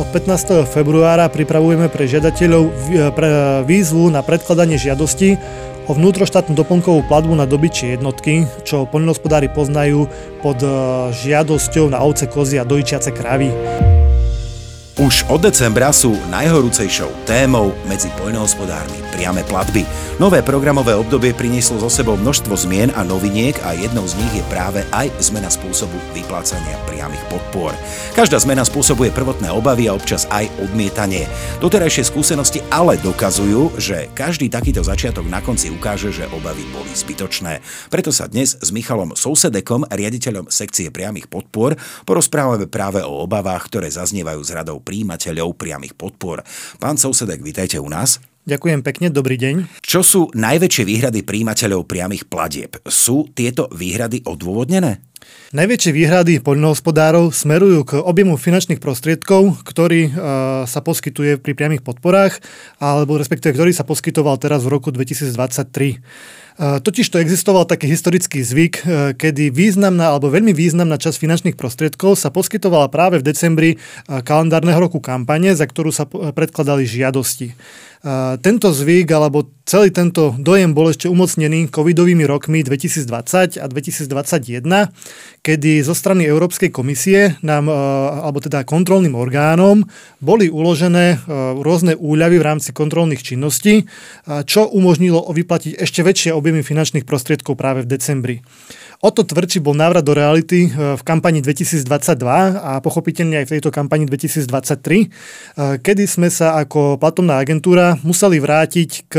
Od 15. februára pripravujeme pre žiadateľov výzvu na predkladanie žiadosti o vnútroštátnu doplnkovú platbu na dobyčie jednotky, čo poľnohospodári poznajú pod e, žiadosťou na ovce, kozy a dojčiace kravy. Už od decembra sú najhorúcejšou témou medzi poľnohospodármi priame platby. Nové programové obdobie prinieslo so sebou množstvo zmien a noviniek a jednou z nich je práve aj zmena spôsobu vyplácania priamých podpor. Každá zmena spôsobuje prvotné obavy a občas aj odmietanie. Doterajšie skúsenosti ale dokazujú, že každý takýto začiatok na konci ukáže, že obavy boli zbytočné. Preto sa dnes s Michalom Sousedekom, riaditeľom sekcie priamých podpor, porozprávame práve o obavách, ktoré zaznievajú z radou príjimateľov priamých podpor. Pán Sousedek, vítajte u nás. Ďakujem pekne, dobrý deň. Čo sú najväčšie výhrady príjimateľov priamých platieb? Sú tieto výhrady odôvodnené? Najväčšie výhrady poľnohospodárov smerujú k objemu finančných prostriedkov, ktorý uh, sa poskytuje pri priamých podporách, alebo respektíve ktorý sa poskytoval teraz v roku 2023. Totiž to existoval taký historický zvyk, e, kedy významná alebo veľmi významná časť finančných prostriedkov sa poskytovala práve v decembri e, kalendárneho roku kampane, za ktorú sa predkladali žiadosti. Tento zvyk alebo celý tento dojem bol ešte umocnený covidovými rokmi 2020 a 2021, kedy zo strany Európskej komisie nám, alebo teda kontrolným orgánom, boli uložené rôzne úľavy v rámci kontrolných činností, čo umožnilo vyplatiť ešte väčšie objemy finančných prostriedkov práve v decembri. O to tvrdší bol návrat do reality e, v kampani 2022 a pochopiteľne aj v tejto kampani 2023, e, kedy sme sa ako platobná agentúra museli vrátiť k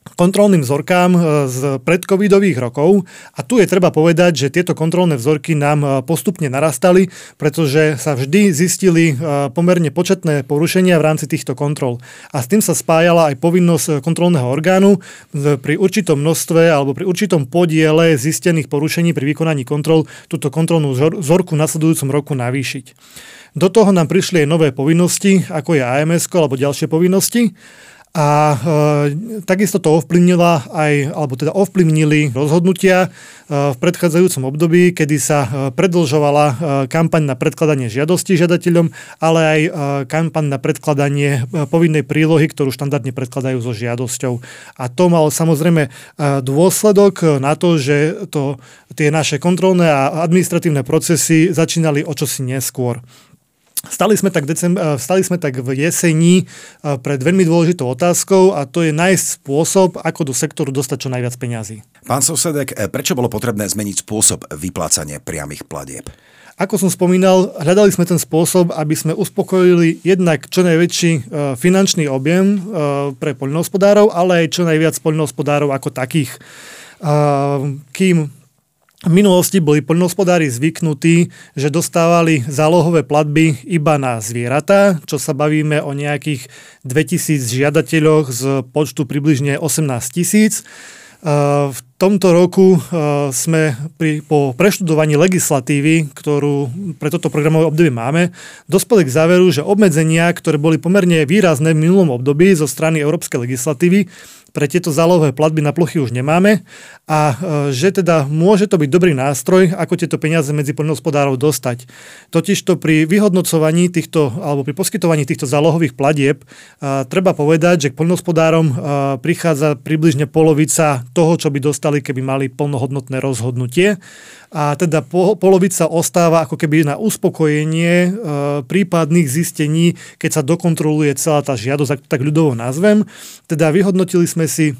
kontrolným vzorkám e, z predcovidových rokov a tu je treba povedať, že tieto kontrolné vzorky nám e, postupne narastali, pretože sa vždy zistili e, pomerne početné porušenia v rámci týchto kontrol. A s tým sa spájala aj povinnosť kontrolného orgánu pri určitom množstve alebo pri určitom podiele zistených porušení pri vykonaní kontrol túto kontrolnú vzorku v nasledujúcom roku navýšiť. Do toho nám prišli aj nové povinnosti, ako je AMS alebo ďalšie povinnosti. A e, takisto to ovplyvnila aj, alebo teda ovplyvnili rozhodnutia e, v predchádzajúcom období, kedy sa e, predlžovala e, kampaň na predkladanie žiadosti žiadateľom, ale aj e, kampaň na predkladanie e, povinnej prílohy, ktorú štandardne predkladajú so žiadosťou. A to mal samozrejme e, dôsledok na to, že to, tie naše kontrolné a administratívne procesy začínali o čosi neskôr. Stali sme, tak decem- eh, stali sme tak v jeseni eh, pred veľmi dôležitou otázkou a to je nájsť spôsob, ako do sektoru dostať čo najviac peňazí. Pán Sosedek, eh, prečo bolo potrebné zmeniť spôsob vyplácania priamých platieb? Ako som spomínal, hľadali sme ten spôsob, aby sme uspokojili jednak čo najväčší finančný objem pre poľnohospodárov, ale aj čo najviac poľnohospodárov ako takých. Kým v minulosti boli poľnohospodári zvyknutí, že dostávali zálohové platby iba na zvieratá, čo sa bavíme o nejakých 2000 žiadateľoch z počtu približne 18 tisíc. V tomto roku sme pri, po preštudovaní legislatívy, ktorú pre toto programové obdobie máme, dospeli k záveru, že obmedzenia, ktoré boli pomerne výrazné v minulom období zo strany európskej legislatívy, pre tieto zálohové platby na plochy už nemáme a e, že teda môže to byť dobrý nástroj, ako tieto peniaze medzi poľnohospodárov dostať. Totižto pri vyhodnocovaní týchto, alebo pri poskytovaní týchto zálohových platieb e, treba povedať, že k poľnohospodárom e, prichádza približne polovica toho, čo by dostali, keby mali plnohodnotné rozhodnutie a teda po, polovica ostáva ako keby na uspokojenie e, prípadných zistení, keď sa dokontroluje celá tá žiadosť, ak to tak ľudovo nazvem. Teda vyhodnotili sme si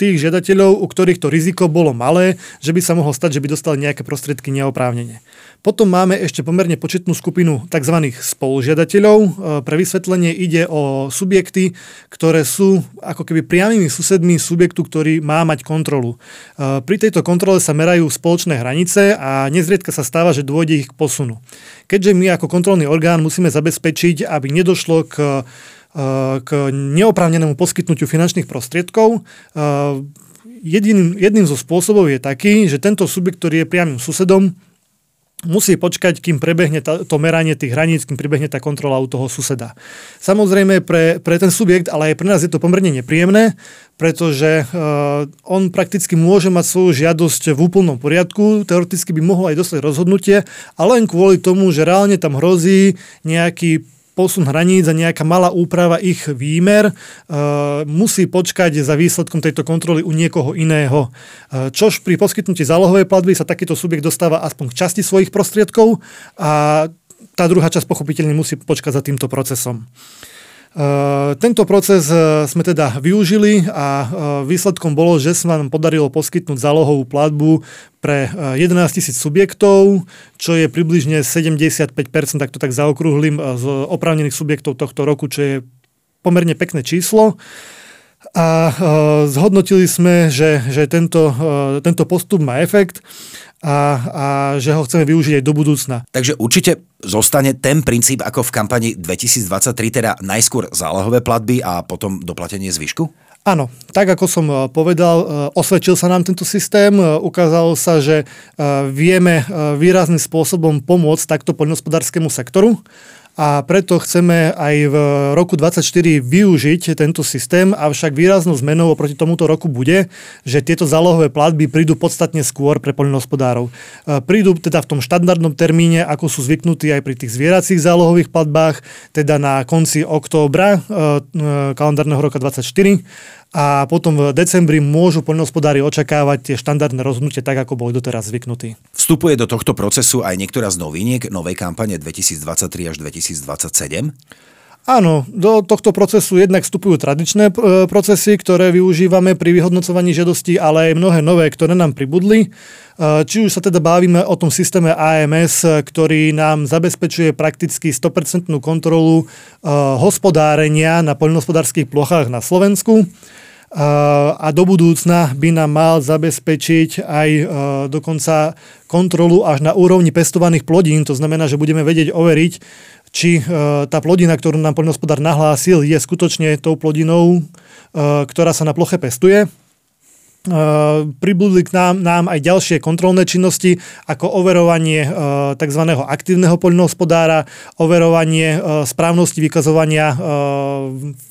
tých žiadateľov, u ktorých to riziko bolo malé, že by sa mohlo stať, že by dostali nejaké prostriedky neoprávnene. Potom máme ešte pomerne početnú skupinu tzv. spolužiadateľov. Pre vysvetlenie ide o subjekty, ktoré sú ako keby priamými susedmi subjektu, ktorý má mať kontrolu. Pri tejto kontrole sa merajú spoločné hranice a nezriedka sa stáva, že dôjde ich k posunu. Keďže my ako kontrolný orgán musíme zabezpečiť, aby nedošlo k k neoprávnenému poskytnutiu finančných prostriedkov. Jediným, jedným zo spôsobov je taký, že tento subjekt, ktorý je priamým susedom, musí počkať, kým prebehne to meranie tých hraníc, kým prebehne tá kontrola u toho suseda. Samozrejme pre, pre ten subjekt, ale aj pre nás je to pomerne nepríjemné, pretože uh, on prakticky môže mať svoju žiadosť v úplnom poriadku, teoreticky by mohol aj dostať rozhodnutie, ale len kvôli tomu, že reálne tam hrozí nejaký posun hraníc a nejaká malá úprava ich výmer e, musí počkať za výsledkom tejto kontroly u niekoho iného. E, čož pri poskytnutí zálohovej platby sa takýto subjekt dostáva aspoň k časti svojich prostriedkov a tá druhá časť pochopiteľne musí počkať za týmto procesom. Eh, tento proces eh, sme teda využili a eh, výsledkom bolo, že sa nám podarilo poskytnúť zálohovú platbu pre 11 tisíc subjektov, čo je približne 75%, tak to tak zaokrúhlim, z oprávnených subjektov tohto roku, čo je pomerne pekné číslo. A zhodnotili sme, že, že tento, tento postup má efekt a, a že ho chceme využiť aj do budúcna. Takže určite zostane ten princíp ako v kampani 2023, teda najskôr zálohové platby a potom doplatenie zvyšku? Áno, tak ako som e, povedal, e, osvedčil sa nám tento systém, e, ukázalo sa, že vieme výrazným spôsobom pomôcť takto poľnohospodárskému sektoru a preto chceme aj v roku 2024 využiť tento systém, avšak výraznou zmenou oproti tomuto roku bude, že tieto zálohové platby prídu podstatne skôr pre poľnohospodárov. E, prídu teda v tom štandardnom termíne, ako sú zvyknutí aj pri tých zvieracích zálohových platbách, teda na konci októbra e, e, kalendárneho roka 2024 a potom v decembri môžu poľnohospodári očakávať tie štandardné rozhodnutie tak, ako boli doteraz zvyknutí. Vstupuje do tohto procesu aj niektorá z noviniek novej kampane 2023 až 2027? Áno, do tohto procesu jednak vstupujú tradičné e, procesy, ktoré využívame pri vyhodnocovaní žiadosti, ale aj mnohé nové, ktoré nám pribudli. E, či už sa teda bavíme o tom systéme AMS, ktorý nám zabezpečuje prakticky 100% kontrolu e, hospodárenia na poľnohospodárských plochách na Slovensku a do budúcna by nám mal zabezpečiť aj dokonca kontrolu až na úrovni pestovaných plodín. To znamená, že budeme vedieť overiť, či tá plodina, ktorú nám poľnohospodár nahlásil, je skutočne tou plodinou, ktorá sa na ploche pestuje pribudli k nám, nám aj ďalšie kontrolné činnosti, ako overovanie tzv. aktívneho poľnohospodára, overovanie správnosti vykazovania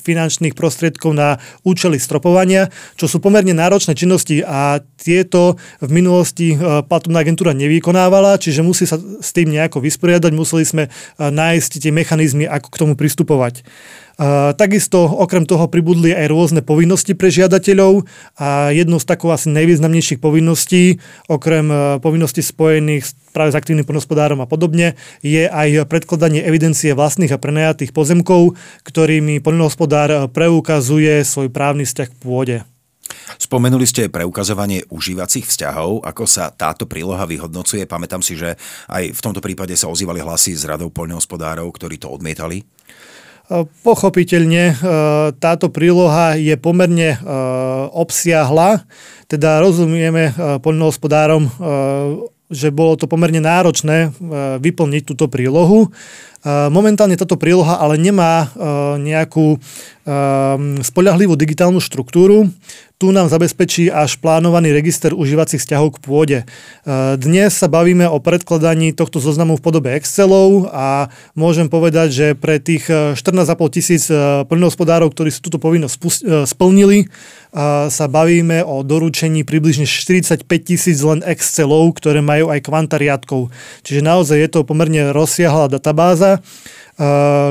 finančných prostriedkov na účely stropovania, čo sú pomerne náročné činnosti a tieto v minulosti platobná agentúra nevykonávala, čiže musí sa s tým nejako vysporiadať, museli sme nájsť tie mechanizmy, ako k tomu pristupovať. Takisto okrem toho pribudli aj rôzne povinnosti pre žiadateľov a jednou z takých asi najvýznamnejších povinností, okrem e, povinností spojených práve s aktívnym poľnohospodárom a podobne, je aj predkladanie evidencie vlastných a prenajatých pozemkov, ktorými poľnohospodár preukazuje svoj právny vzťah k pôde. Spomenuli ste preukazovanie užívacích vzťahov, ako sa táto príloha vyhodnocuje. Pamätám si, že aj v tomto prípade sa ozývali hlasy z radov poľnohospodárov, ktorí to odmietali. Pochopiteľne e, táto príloha je pomerne e, obsiahla, teda rozumieme e, poľnohospodárom, že bolo to pomerne náročné vyplniť túto prílohu. Momentálne táto príloha ale nemá nejakú spoľahlivú digitálnu štruktúru. Tu nám zabezpečí až plánovaný register užívacích vzťahov k pôde. Dnes sa bavíme o predkladaní tohto zoznamu v podobe Excelov a môžem povedať, že pre tých 14,5 e, tisíc plnohospodárov, ktorí si túto povinnosť splnili, sa bavíme o doručení približne 45 tisíc len Excelov, ktoré majú aj kvanta riadkov. Čiže naozaj je to pomerne rozsiahla databáza.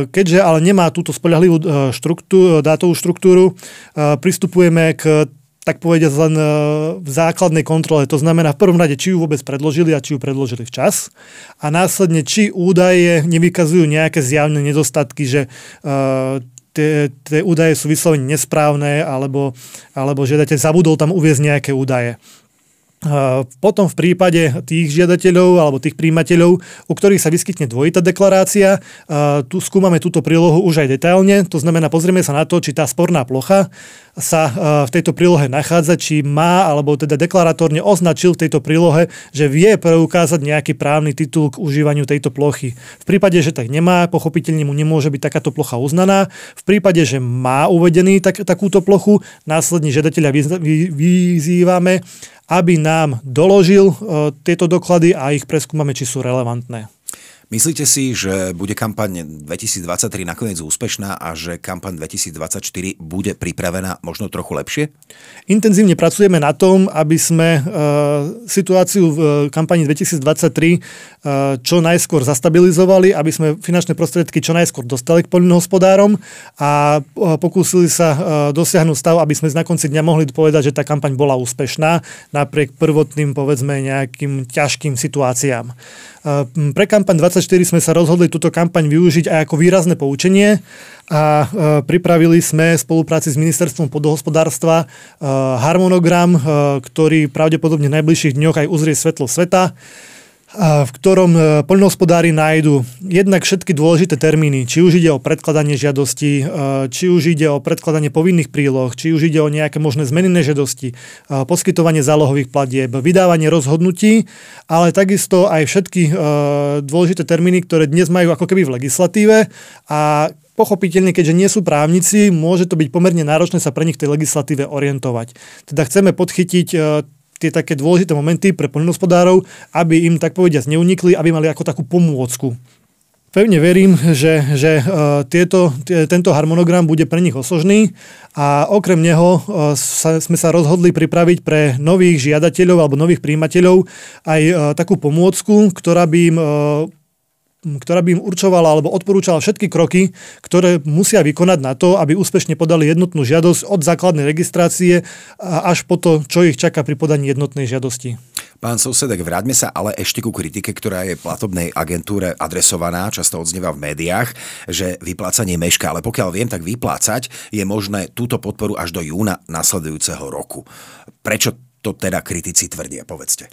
Keďže ale nemá túto spoľahlivú štruktúru, dátovú štruktúru, pristupujeme k tak povediať len v základnej kontrole. To znamená v prvom rade, či ju vôbec predložili a či ju predložili včas. A následne, či údaje nevykazujú nejaké zjavné nedostatky, že tie údaje sú vyslovene nesprávne alebo, alebo žiadateľ zabudol tam uviezť nejaké údaje. Potom v prípade tých žiadateľov alebo tých príjimateľov, u ktorých sa vyskytne dvojitá deklarácia, tu skúmame túto prílohu už aj detailne, to znamená pozrieme sa na to, či tá sporná plocha sa v tejto prílohe nachádza, či má, alebo teda deklaratórne označil v tejto prílohe, že vie preukázať nejaký právny titul k užívaniu tejto plochy. V prípade, že tak nemá, pochopiteľne mu nemôže byť takáto plocha uznaná. V prípade, že má uvedený tak, takúto plochu, následne žiadateľa vyzývame, aby nám doložil tieto doklady a ich preskúmame, či sú relevantné. Myslíte si, že bude kampaň 2023 nakoniec úspešná a že kampaň 2024 bude pripravená možno trochu lepšie? Intenzívne pracujeme na tom, aby sme uh, situáciu v kampani 2023 uh, čo najskôr zastabilizovali, aby sme finančné prostriedky čo najskôr dostali k poľnohospodárom a pokúsili sa dosiahnuť stav, aby sme na konci dňa mohli povedať, že tá kampaň bola úspešná napriek prvotným, povedzme, nejakým ťažkým situáciám. Pre kampaň 24 sme sa rozhodli túto kampaň využiť aj ako výrazné poučenie a pripravili sme v spolupráci s Ministerstvom podohospodárstva harmonogram, ktorý pravdepodobne v najbližších dňoch aj uzrie svetlo sveta v ktorom e, poľnohospodári nájdu jednak všetky dôležité termíny, či už ide o predkladanie žiadosti, e, či už ide o predkladanie povinných príloh, či už ide o nejaké možné zmeny žiadosti, e, poskytovanie zálohových platieb, vydávanie rozhodnutí, ale takisto aj všetky dôležité termíny, ktoré dnes majú ako keby v legislatíve a Pochopiteľne, keďže nie sú právnici, môže to byť pomerne náročné sa pre nich v tej legislatíve orientovať. Teda chceme podchytiť tie také dôležité momenty pre poľnohospodárov, aby im tak povediať neunikli, aby mali ako takú pomôcku. Pevne verím, že, že uh, tieto, tento harmonogram bude pre nich osožný a okrem neho uh, sa, sme sa rozhodli pripraviť pre nových žiadateľov alebo nových príjimateľov aj uh, takú pomôcku, ktorá by im ktorá by im určovala alebo odporúčala všetky kroky, ktoré musia vykonať na to, aby úspešne podali jednotnú žiadosť od základnej registrácie až po to, čo ich čaká pri podaní jednotnej žiadosti. Pán Sousedek, vráťme sa ale ešte ku kritike, ktorá je platobnej agentúre adresovaná, často odznieva v médiách, že vyplácanie meška, ale pokiaľ viem, tak vyplácať je možné túto podporu až do júna nasledujúceho roku. Prečo to teda kritici tvrdia, povedzte.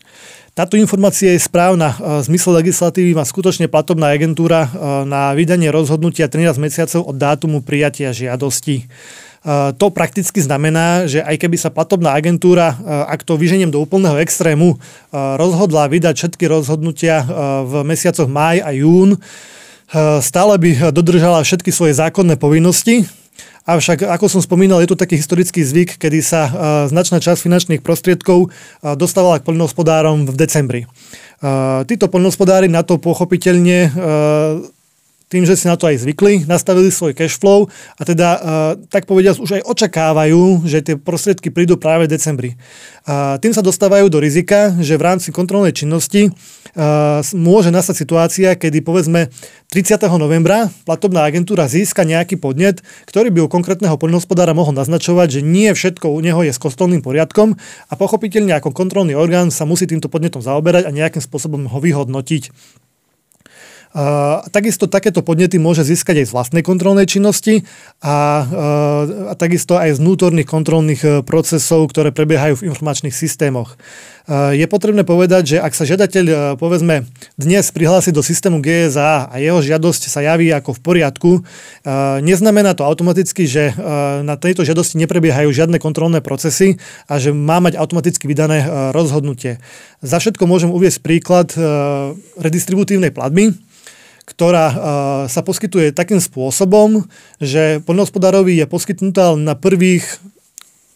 Táto informácia je správna. V zmysle legislatívy má skutočne platobná agentúra na vydanie rozhodnutia 13 mesiacov od dátumu prijatia žiadosti. To prakticky znamená, že aj keby sa platobná agentúra, ak to vyženiem do úplného extrému, rozhodla vydať všetky rozhodnutia v mesiacoch máj a jún, stále by dodržala všetky svoje zákonné povinnosti, Avšak, ako som spomínal, je to taký historický zvyk, kedy sa uh, značná časť finančných prostriedkov uh, dostávala k poľnohospodárom v decembri. Uh, títo poľnohospodári na to pochopiteľne tým, že si na to aj zvykli, nastavili svoj cash flow a teda, tak povediať, už aj očakávajú, že tie prostriedky prídu práve v decembri. Tým sa dostávajú do rizika, že v rámci kontrolnej činnosti môže nastať situácia, kedy povedzme 30. novembra platobná agentúra získa nejaký podnet, ktorý by u konkrétneho poľnohospodára mohol naznačovať, že nie všetko u neho je s kostolným poriadkom a pochopiteľne ako kontrolný orgán sa musí týmto podnetom zaoberať a nejakým spôsobom ho vyhodnotiť. Takisto takéto podnety môže získať aj z vlastnej kontrolnej činnosti a, a takisto aj z vnútorných kontrolných e, procesov, ktoré prebiehajú v informačných systémoch. Je potrebné povedať, že ak sa žiadateľ, e, povedzme, dnes prihlási do systému GSA a jeho žiadosť sa javí ako v poriadku, e, neznamená to automaticky, že na tejto žiadosti neprebiehajú žiadne kontrolné procesy a že má mať automaticky vydané rozhodnutie. Za všetko môžem uvieť príklad redistributívnej platby, ktorá uh, sa poskytuje takým spôsobom, že poľnohospodárovi je poskytnutá na prvých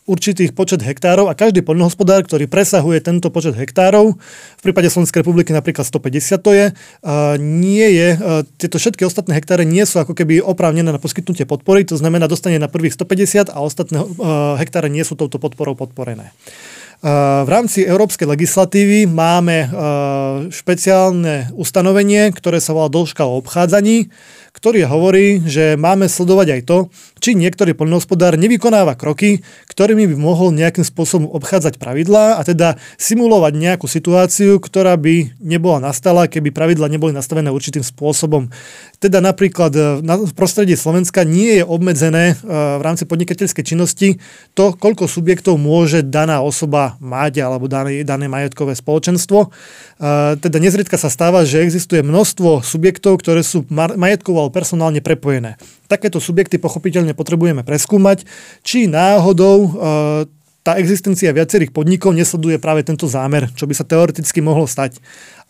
určitých počet hektárov a každý poľnohospodár, ktorý presahuje tento počet hektárov, v prípade Slovenskej republiky napríklad 150 to je, uh, nie je, uh, tieto všetky ostatné hektáre nie sú ako keby oprávnené na poskytnutie podpory, to znamená dostane na prvých 150 a ostatné hektáre nie sú touto podporou podporené. V rámci európskej legislatívy máme špeciálne ustanovenie, ktoré sa volá dĺžka o obchádzaní, ktorý hovorí, že máme sledovať aj to, či niektorý poľnohospodár nevykonáva kroky, ktorými by mohol nejakým spôsobom obchádzať pravidlá a teda simulovať nejakú situáciu, ktorá by nebola nastala, keby pravidla neboli nastavené určitým spôsobom. Teda napríklad v prostredí Slovenska nie je obmedzené v rámci podnikateľskej činnosti to, koľko subjektov môže daná osoba mať alebo dané, dané majetkové spoločenstvo. Teda nezriedka sa stáva, že existuje množstvo subjektov, ktoré sú majetkovo alebo personálne prepojené. Takéto subjekty pochopiteľne potrebujeme preskúmať, či náhodou tá existencia viacerých podnikov nesleduje práve tento zámer, čo by sa teoreticky mohlo stať.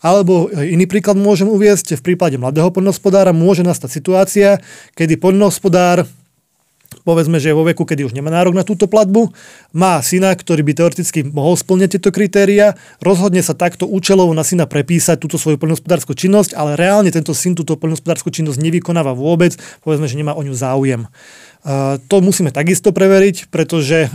Alebo iný príklad môžem uviezť, v prípade mladého poľnohospodára môže nastať situácia, kedy poľnohospodár povedzme, že je vo veku, kedy už nemá nárok na túto platbu, má syna, ktorý by teoreticky mohol splňať tieto kritéria, rozhodne sa takto účelovo na syna prepísať túto svoju poľnohospodárskú činnosť, ale reálne tento syn túto poľnohospodárskú činnosť nevykonáva vôbec, povedzme, že nemá o ňu záujem. To musíme takisto preveriť, pretože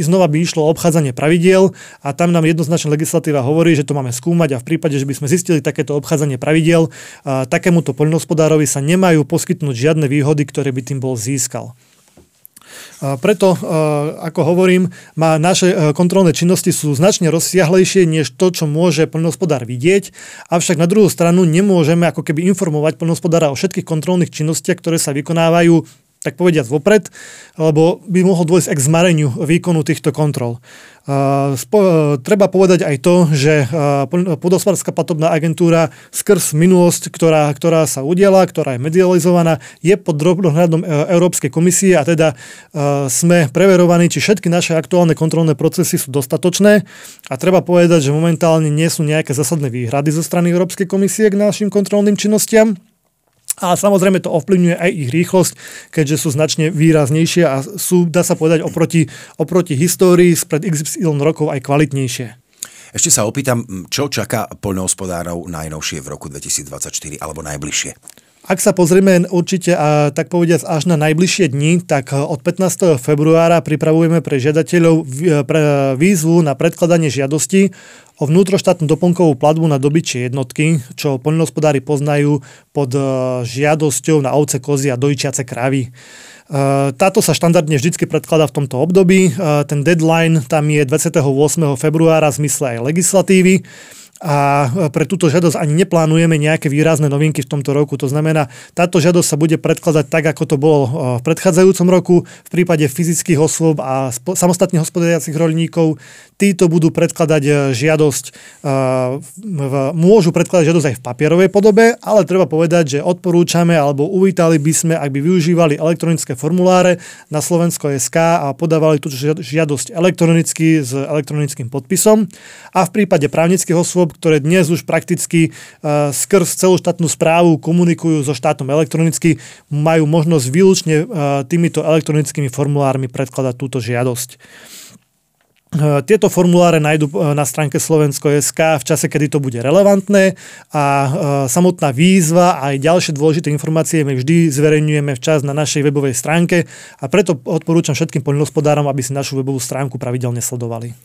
znova by išlo o obchádzanie pravidiel a tam nám jednoznačne legislatíva hovorí, že to máme skúmať a v prípade, že by sme zistili takéto obchádzanie pravidiel, takémuto poľnohospodárovi sa nemajú poskytnúť žiadne výhody, ktoré by tým bol získal. Preto, ako hovorím, má naše kontrolné činnosti sú značne rozsiahlejšie než to, čo môže poľnohospodár vidieť, avšak na druhú stranu nemôžeme ako keby informovať poľnohospodára o všetkých kontrolných činnostiach, ktoré sa vykonávajú tak povediať vopred, lebo by mohol dôjsť k zmareniu výkonu týchto kontrol. Spo, treba povedať aj to, že podospodárska platobná agentúra skrz minulosť, ktorá, ktorá sa udiela, ktorá je medializovaná, je pod drobnohľadom e, Európskej komisie a teda sme preverovaní, či všetky naše aktuálne kontrolné procesy sú dostatočné a treba povedať, že momentálne nie sú nejaké zásadné výhrady zo strany Európskej komisie k našim kontrolným činnostiam. A samozrejme to ovplyvňuje aj ich rýchlosť, keďže sú značne výraznejšie a sú, dá sa povedať, oproti, oproti histórii spred XY rokov aj kvalitnejšie. Ešte sa opýtam, čo čaká poľnohospodárov najnovšie v roku 2024 alebo najbližšie? Ak sa pozrieme určite, a tak povediať, až na najbližšie dni, tak od 15. februára pripravujeme pre žiadateľov výzvu na predkladanie žiadosti o vnútroštátnu doplnkovú platbu na dobyčie jednotky, čo poľnohospodári poznajú pod e, žiadosťou na ovce, kozy a dojčiace kravy. E, táto sa štandardne vždy predkladá v tomto období. E, ten deadline tam je 28. februára v zmysle aj legislatívy a pre túto žiadosť ani neplánujeme nejaké výrazné novinky v tomto roku. To znamená, táto žiadosť sa bude predkladať tak, ako to bolo v predchádzajúcom roku. V prípade fyzických osôb a samostatne hospodáriacich rolníkov títo budú predkladať e, žiadosť, môžu predkladať žiadosť aj v papierovej podobe, ale treba povedať, že odporúčame alebo uvítali by sme, ak by využívali elektronické formuláre na Slovensko SK a podávali túto žiadosť elektronicky s elektronickým podpisom. A v prípade právnických osôb osôb, ktoré dnes už prakticky uh, skrz celú štátnu správu komunikujú so štátom elektronicky, majú možnosť výlučne uh, týmito elektronickými formulármi predkladať túto žiadosť. E, tieto formuláre nájdú na stránke Slovensko.sk v čase, kedy to bude relevantné a samotná výzva a aj ďalšie dôležité informácie my vždy zverejňujeme včas na našej webovej stránke a preto odporúčam všetkým poľnohospodárom, aby si našu webovú stránku pravidelne sledovali.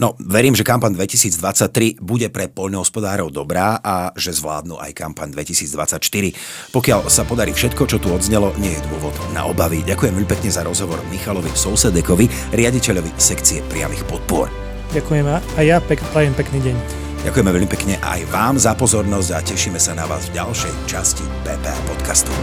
No, verím, že kampaň 2023 bude pre poľnohospodárov dobrá a že zvládnu aj kampaň 2024. Pokiaľ sa podarí všetko, čo tu odznelo, nie je dôvod na obavy. Ďakujem veľmi pekne za rozhovor Michalovi Sousedekovi, riaditeľovi sekcie priamých podpor. Ďakujem a ja pek, prajem pekný deň. Ďakujeme veľmi pekne aj vám za pozornosť a tešíme sa na vás v ďalšej časti PP podcastu.